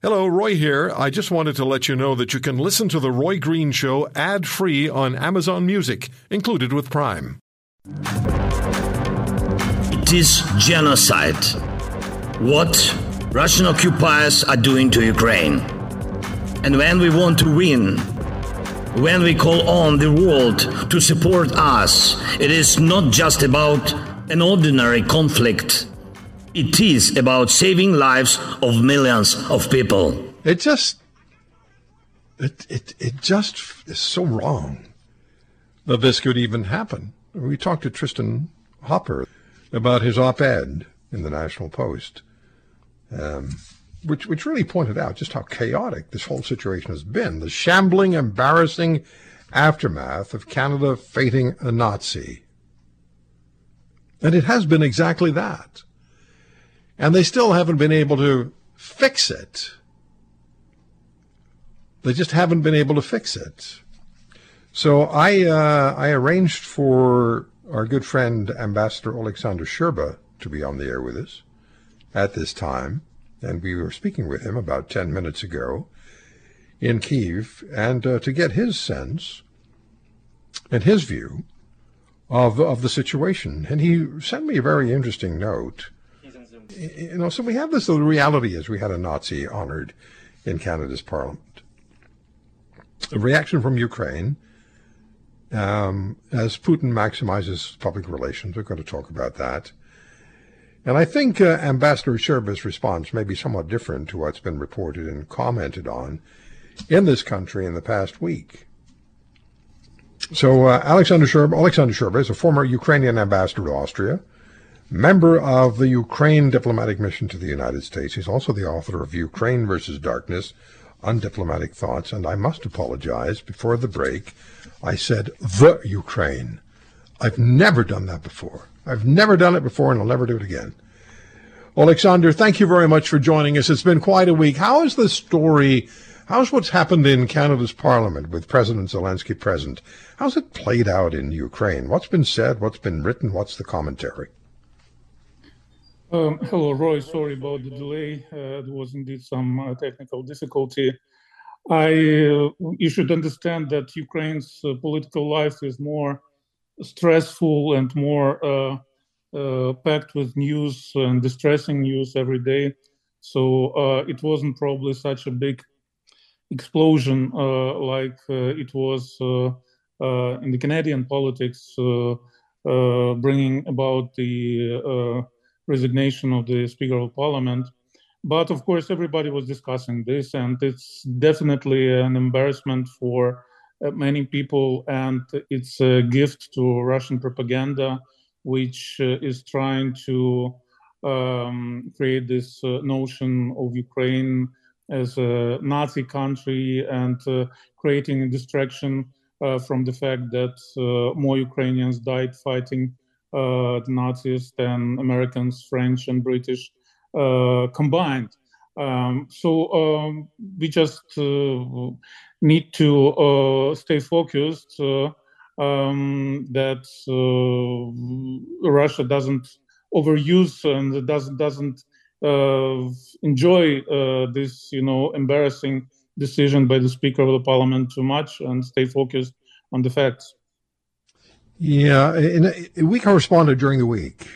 Hello, Roy here. I just wanted to let you know that you can listen to The Roy Green Show ad free on Amazon Music, included with Prime. It is genocide. What Russian occupiers are doing to Ukraine. And when we want to win, when we call on the world to support us, it is not just about an ordinary conflict it is about saving lives of millions of people. It just, it, it, it just is so wrong that this could even happen. We talked to Tristan Hopper about his op-ed in the National Post, um, which which really pointed out just how chaotic this whole situation has been. The shambling, embarrassing aftermath of Canada fating a Nazi. And it has been exactly that and they still haven't been able to fix it. They just haven't been able to fix it. So I uh, I arranged for our good friend Ambassador Alexander Scherba to be on the air with us at this time, and we were speaking with him about ten minutes ago in Kiev, and uh, to get his sense and his view of of the situation. And he sent me a very interesting note you know, so we have this. The reality is, we had a Nazi honored in Canada's Parliament. A reaction from Ukraine, um, as Putin maximizes public relations. We're going to talk about that. And I think uh, Ambassador Scherba's response may be somewhat different to what's been reported and commented on in this country in the past week. So uh, Alexander Scherba, Alexander Scherba is a former Ukrainian ambassador to Austria member of the Ukraine diplomatic mission to the United States. He's also the author of Ukraine versus Darkness, Undiplomatic Thoughts. And I must apologize before the break. I said the Ukraine. I've never done that before. I've never done it before and I'll never do it again. Alexander, thank you very much for joining us. It's been quite a week. How is the story? How's what's happened in Canada's Parliament with President Zelensky present? How's it played out in Ukraine? What's been said? What's been written? What's the commentary? Um, hello, Roy. Sorry about the delay. Uh, there was indeed some uh, technical difficulty. I, uh, you should understand that Ukraine's uh, political life is more stressful and more uh, uh, packed with news and distressing news every day. So it wasn't probably such a big explosion like it was in the Canadian politics, bringing about the resignation of the Speaker of Parliament. But of course, everybody was discussing this, and it's definitely an embarrassment for uh, many people, and it's a gift to Russian propaganda, which uh, is trying to um, create this uh, notion of Ukraine as a Nazi country and uh, creating a distraction uh, from the fact that uh, more Ukrainians died fighting the Nazis than Americans, French, and British uh, combined. Um, so um, we just uh, need to stay focused um, that Russia doesn't overuse and doesn't doesn't uh, enjoy uh, this, you know, embarrassing decision by the Speaker of the Parliament too much and stay focused on the facts. Yeah, and we corresponded during the week,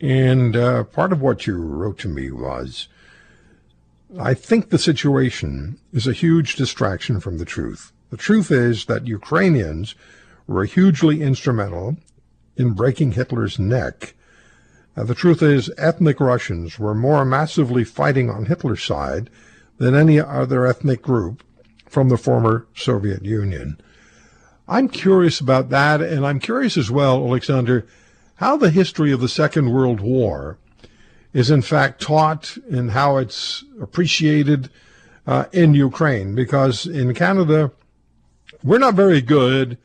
and uh, part of what you wrote to me was, I think the situation is a huge distraction from the truth. The truth is that Ukrainians were hugely instrumental in breaking Hitler's neck. Uh, the truth is, ethnic Russians were more massively fighting on Hitler's side than any other ethnic group from the former Soviet Union. I'm curious about that, and I'm curious as well, Alexander, how the history of the Second World War is in fact taught and how it's appreciated uh, in Ukraine. Because in Canada, we're not very good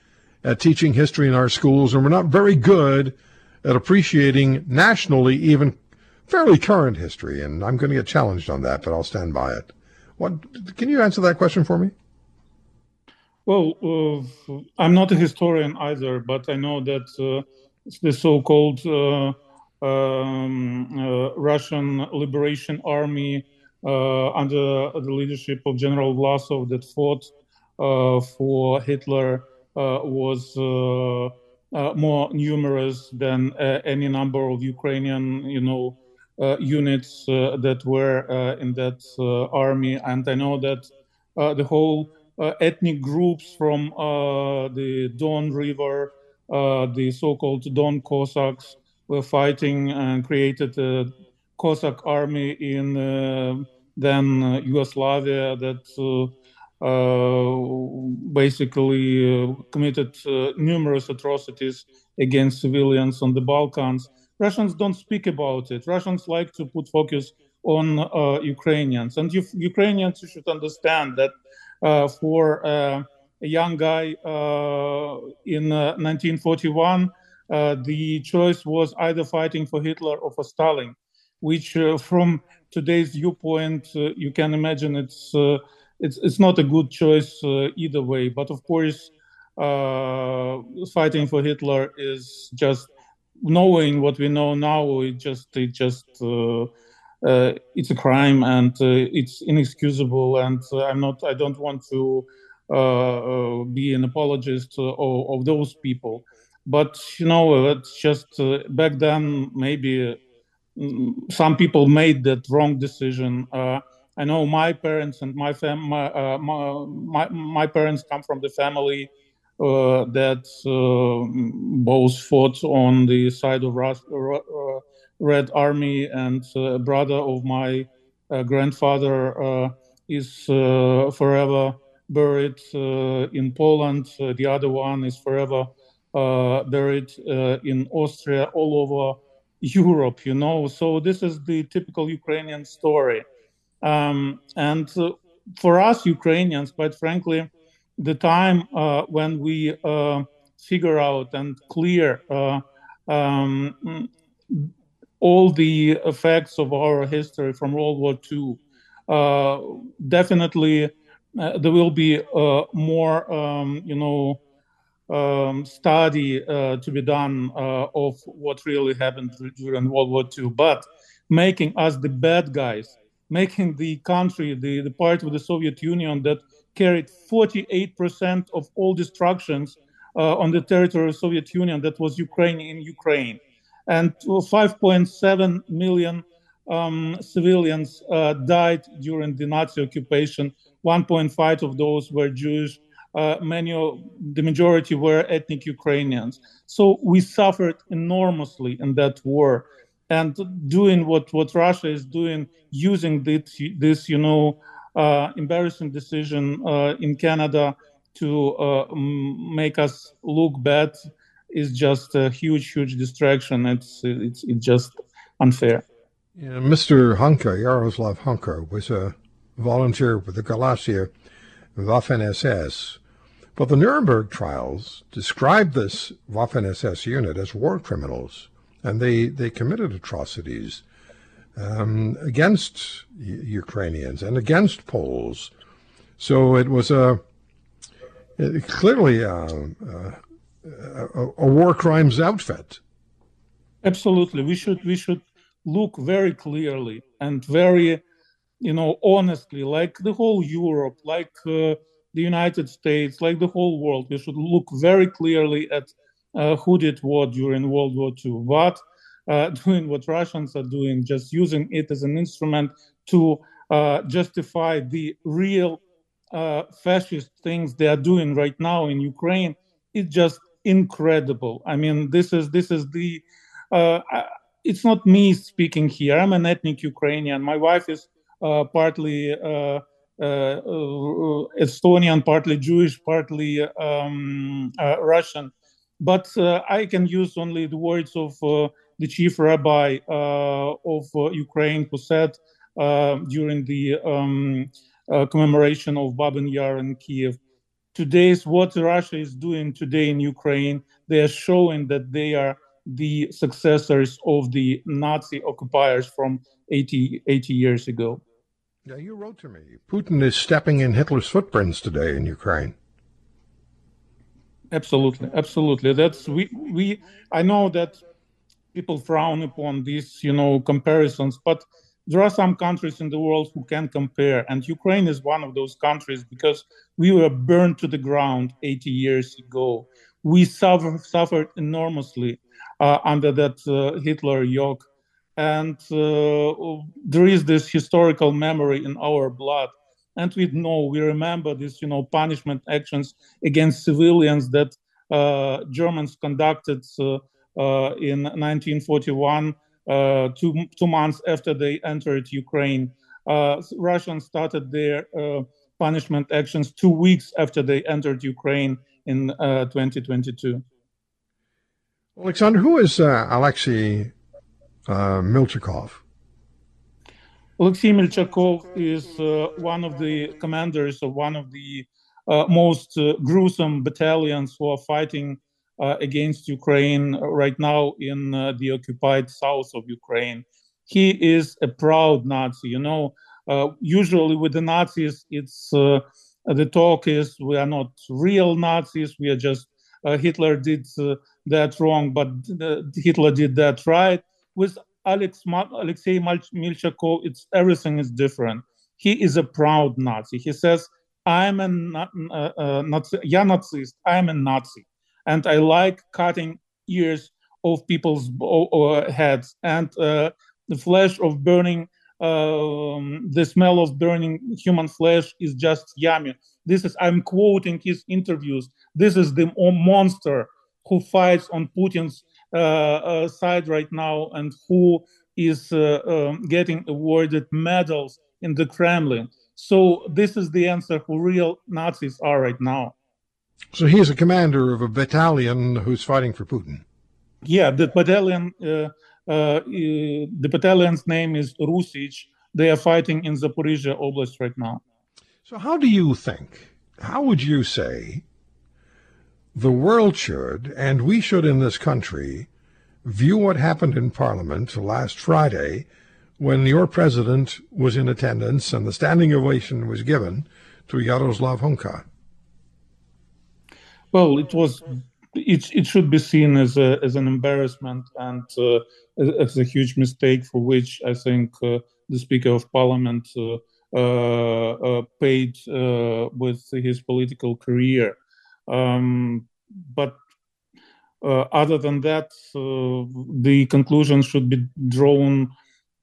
at teaching history in our schools, and we're not very good at appreciating nationally even fairly current history. And I'm going to get challenged on that, but I'll stand by it. What can you answer that question for me? Well, uh, I'm not a historian either, but I know that uh, the so-called uh, um, uh, Russian Liberation Army uh, under the leadership of General Vlasov that fought uh, for Hitler uh, was more numerous than any number of Ukrainian, you know, units that were in that army. And I know that the whole ethnic groups from the Don River, the so-called Don Cossacks, were fighting and created a Cossack army in uh, then uh, Yugoslavia that uh, basically committed numerous atrocities against civilians on the Balkans. Russians don't speak about it. Russians like to put focus on uh, Ukrainians. And you, Ukrainians should understand that uh, for uh, a young guy in 1941, the choice was either fighting for Hitler or for Stalin which uh, from today's viewpoint, uh, you can imagine it's, uh, it's, it's not a good choice either way. But of course, fighting for Hitler is just knowing what we know now. It just, it just, uh, it's a crime and uh, it's inexcusable and uh, i'm not i don't want to be an apologist of, of, those people but you know it's just back then maybe some people made that wrong decision. Uh, I know my parents and my fam my, uh, my, my, my, parents come from the family uh, that uh, both fought on the side of Rus- uh, Red Army, and a brother of my uh, grandfather is forever buried in Poland. the other one is forever buried in Austria, all over Europe, you know. So this is the typical Ukrainian story. Um, and uh, for us Ukrainians, quite frankly, the time uh, when we uh, figure out and clear uh, um, all the effects of our history from World War II, uh, definitely uh, there will be more, um, you know, um, study uh, to be done uh, of what really happened during World War II, but making us the bad guys, making the country, the, the part of the Soviet Union that carried 48% of all destructions uh, on the territory of Soviet Union, that was Ukraine in Ukraine. And 5.7 million um, civilians uh, died during the Nazi occupation. 1.5 of those were Jewish uh, many the majority were ethnic Ukrainians. So we suffered enormously in that war. And doing what, what Russia is doing, using this, this you know, uh, embarrassing decision uh, in Canada to uh, make us look bad is just a huge, huge distraction. It's, it's, it's just unfair. Yeah, Mr. Hunka, Yaroslav Hunka, was a volunteer with the Galicia Waffen SS but the Nuremberg trials described this Waffen SS unit as war criminals, and they, they committed atrocities um, against U- Ukrainians and against Poles. So it was a it, clearly a, a, a, a war crimes outfit. Absolutely, we should we should look very clearly and very, you know, honestly, like the whole Europe, like. Uh, the United States, like the whole world, we should look very clearly at uh, who did what during World War II, what uh, doing what Russians are doing, just using it as an instrument to uh, justify the real uh, fascist things they are doing right now in Ukraine. It's just incredible. I mean, this is this is the. Uh, it's not me speaking here. I'm an ethnic Ukrainian. My wife is uh, partly uh, uh, Estonian, partly Jewish, partly um, uh, Russian. But I can use only the words of the chief rabbi of Ukraine who said during the um, commemoration of Babyn Yar in Kiev today's what Russia is doing today in Ukraine, they are showing that they are the successors of the Nazi occupiers from 80, 80 years ago. Yeah, you wrote to me. Putin is stepping in Hitler's footprints today in Ukraine. Absolutely, absolutely. That's we we. I know that people frown upon these, you know, comparisons, but there are some countries in the world who can compare, and Ukraine is one of those countries because we were burned to the ground 80 years ago. We suffer, suffered enormously uh, under that uh, Hitler yoke, and uh, there is this historical memory in our blood. And we know, we remember these, you know, punishment actions against civilians that uh, Germans conducted uh, uh, in 1941 uh, two, two months after they entered Ukraine. Uh, Russians started their uh, punishment actions two weeks after they entered Ukraine in 2022. Alexander, who is Alexei Milchakov? Alexei Milchakov is uh, one of the commanders of one of the uh, most uh, gruesome battalions who are fighting uh, against Ukraine right now in uh, the occupied south of Ukraine. He is a proud Nazi. You know, uh, usually with the Nazis, it's the talk is we are not real Nazis. We are just Hitler did that wrong, but Hitler did that right. With Alex Alexei Milchakov, it's everything is different. He is a proud Nazi. He says, "I'm a uh, uh, Nazi. Yeah, Nazist. I'm a Nazi." And I like cutting ears of people's heads and uh, the flesh of burning. Um, the smell of burning human flesh is just yummy. This is I'm quoting his interviews. This is the monster who fights on Putin's uh, uh, side right now and who is uh, um, getting awarded medals in the Kremlin. So this is the answer who real Nazis are right now. So he is a commander of a battalion who's fighting for Putin. Yeah, the battalion, uh, uh, the battalion's name is Rusich. They are fighting in Zaporizhia Oblast right now. So, how do you think? How would you say the world should, and we should in this country, view what happened in Parliament last Friday when your president was in attendance and the standing ovation was given to Yaroslav Hunka? Well, it was. It, it should be seen as a, as an embarrassment and uh, as a huge mistake for which I think uh, the Speaker of Parliament uh, uh, uh paid uh, with his political career. Um, but other than that, the conclusion should be drawn.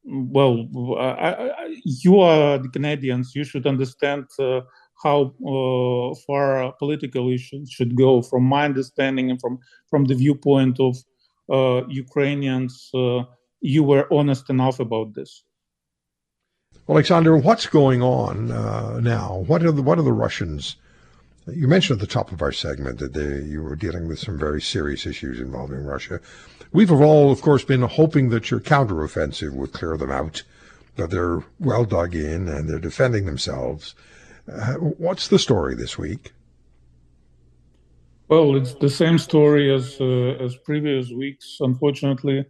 Well, I, I, you are the Canadians. You should understand how uh, far political issues should go. From my understanding and from from the viewpoint of uh, Ukrainians, uh, you were honest enough about this. Alexander, what's going on uh, now? What are the what are the Russians? You mentioned at the top of our segment that they, you were dealing with some very serious issues involving Russia. We've all, of course, been hoping that your counteroffensive would clear them out, but they're well dug in and they're defending themselves. Uh, what's the story this week? Well, it's the same story as uh, as previous weeks. Unfortunately,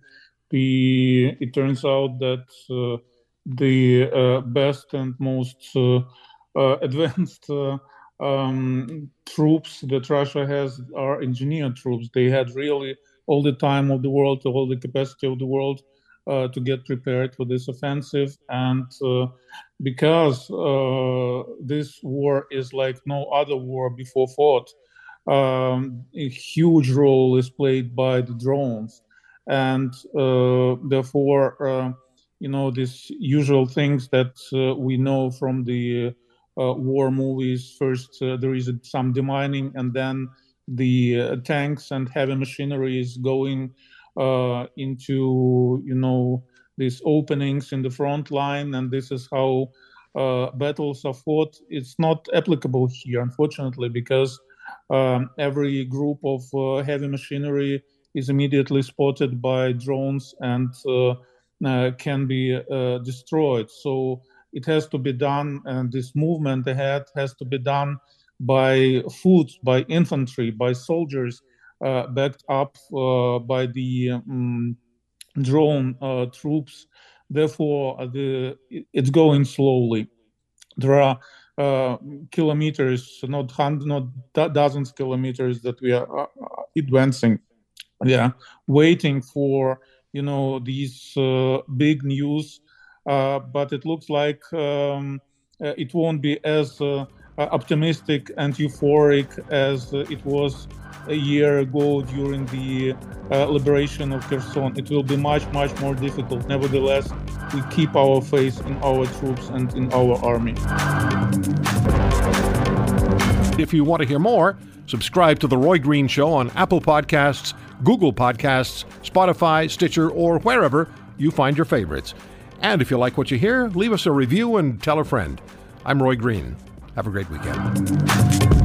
the it turns out that uh, the uh, best and most uh, advanced um, troops that Russia has are engineered troops. They had really all the time of the world, all the capacity of the world uh, to get prepared for this offensive. And uh, because uh, this war is like no other war before fought, um, a huge role is played by the drones. And uh, therefore, uh, you know, these usual things that uh, we know from the war movies first, there is some demining, and then the tanks and heavy machinery is going into you know these openings in the front line, and this is how uh, battles are fought. It's not applicable here, unfortunately, because um, every group of uh, heavy machinery is immediately spotted by drones and uh, uh, can be uh, destroyed. So it has to be done, and this movement ahead has to be done by foot, by infantry, by soldiers uh, backed up uh, by the um, drone uh, troops. Therefore, the it's going slowly. There are uh, kilometers, not hundreds, not dozens kilometers that we are uh, advancing. Yeah, waiting for you know these uh, big news but it looks like um, it won't be as optimistic and euphoric as it was a year ago during the uh, liberation of Kherson. It will be much, much more difficult. Nevertheless, we keep our faith in our troops and in our army. If you want to hear more, subscribe to The Roy Green Show on Apple Podcasts, Google Podcasts, Spotify, Stitcher, or wherever you find your favorites. And if you like what you hear, leave us a review and tell a friend. I'm Roy Green. Have a great weekend.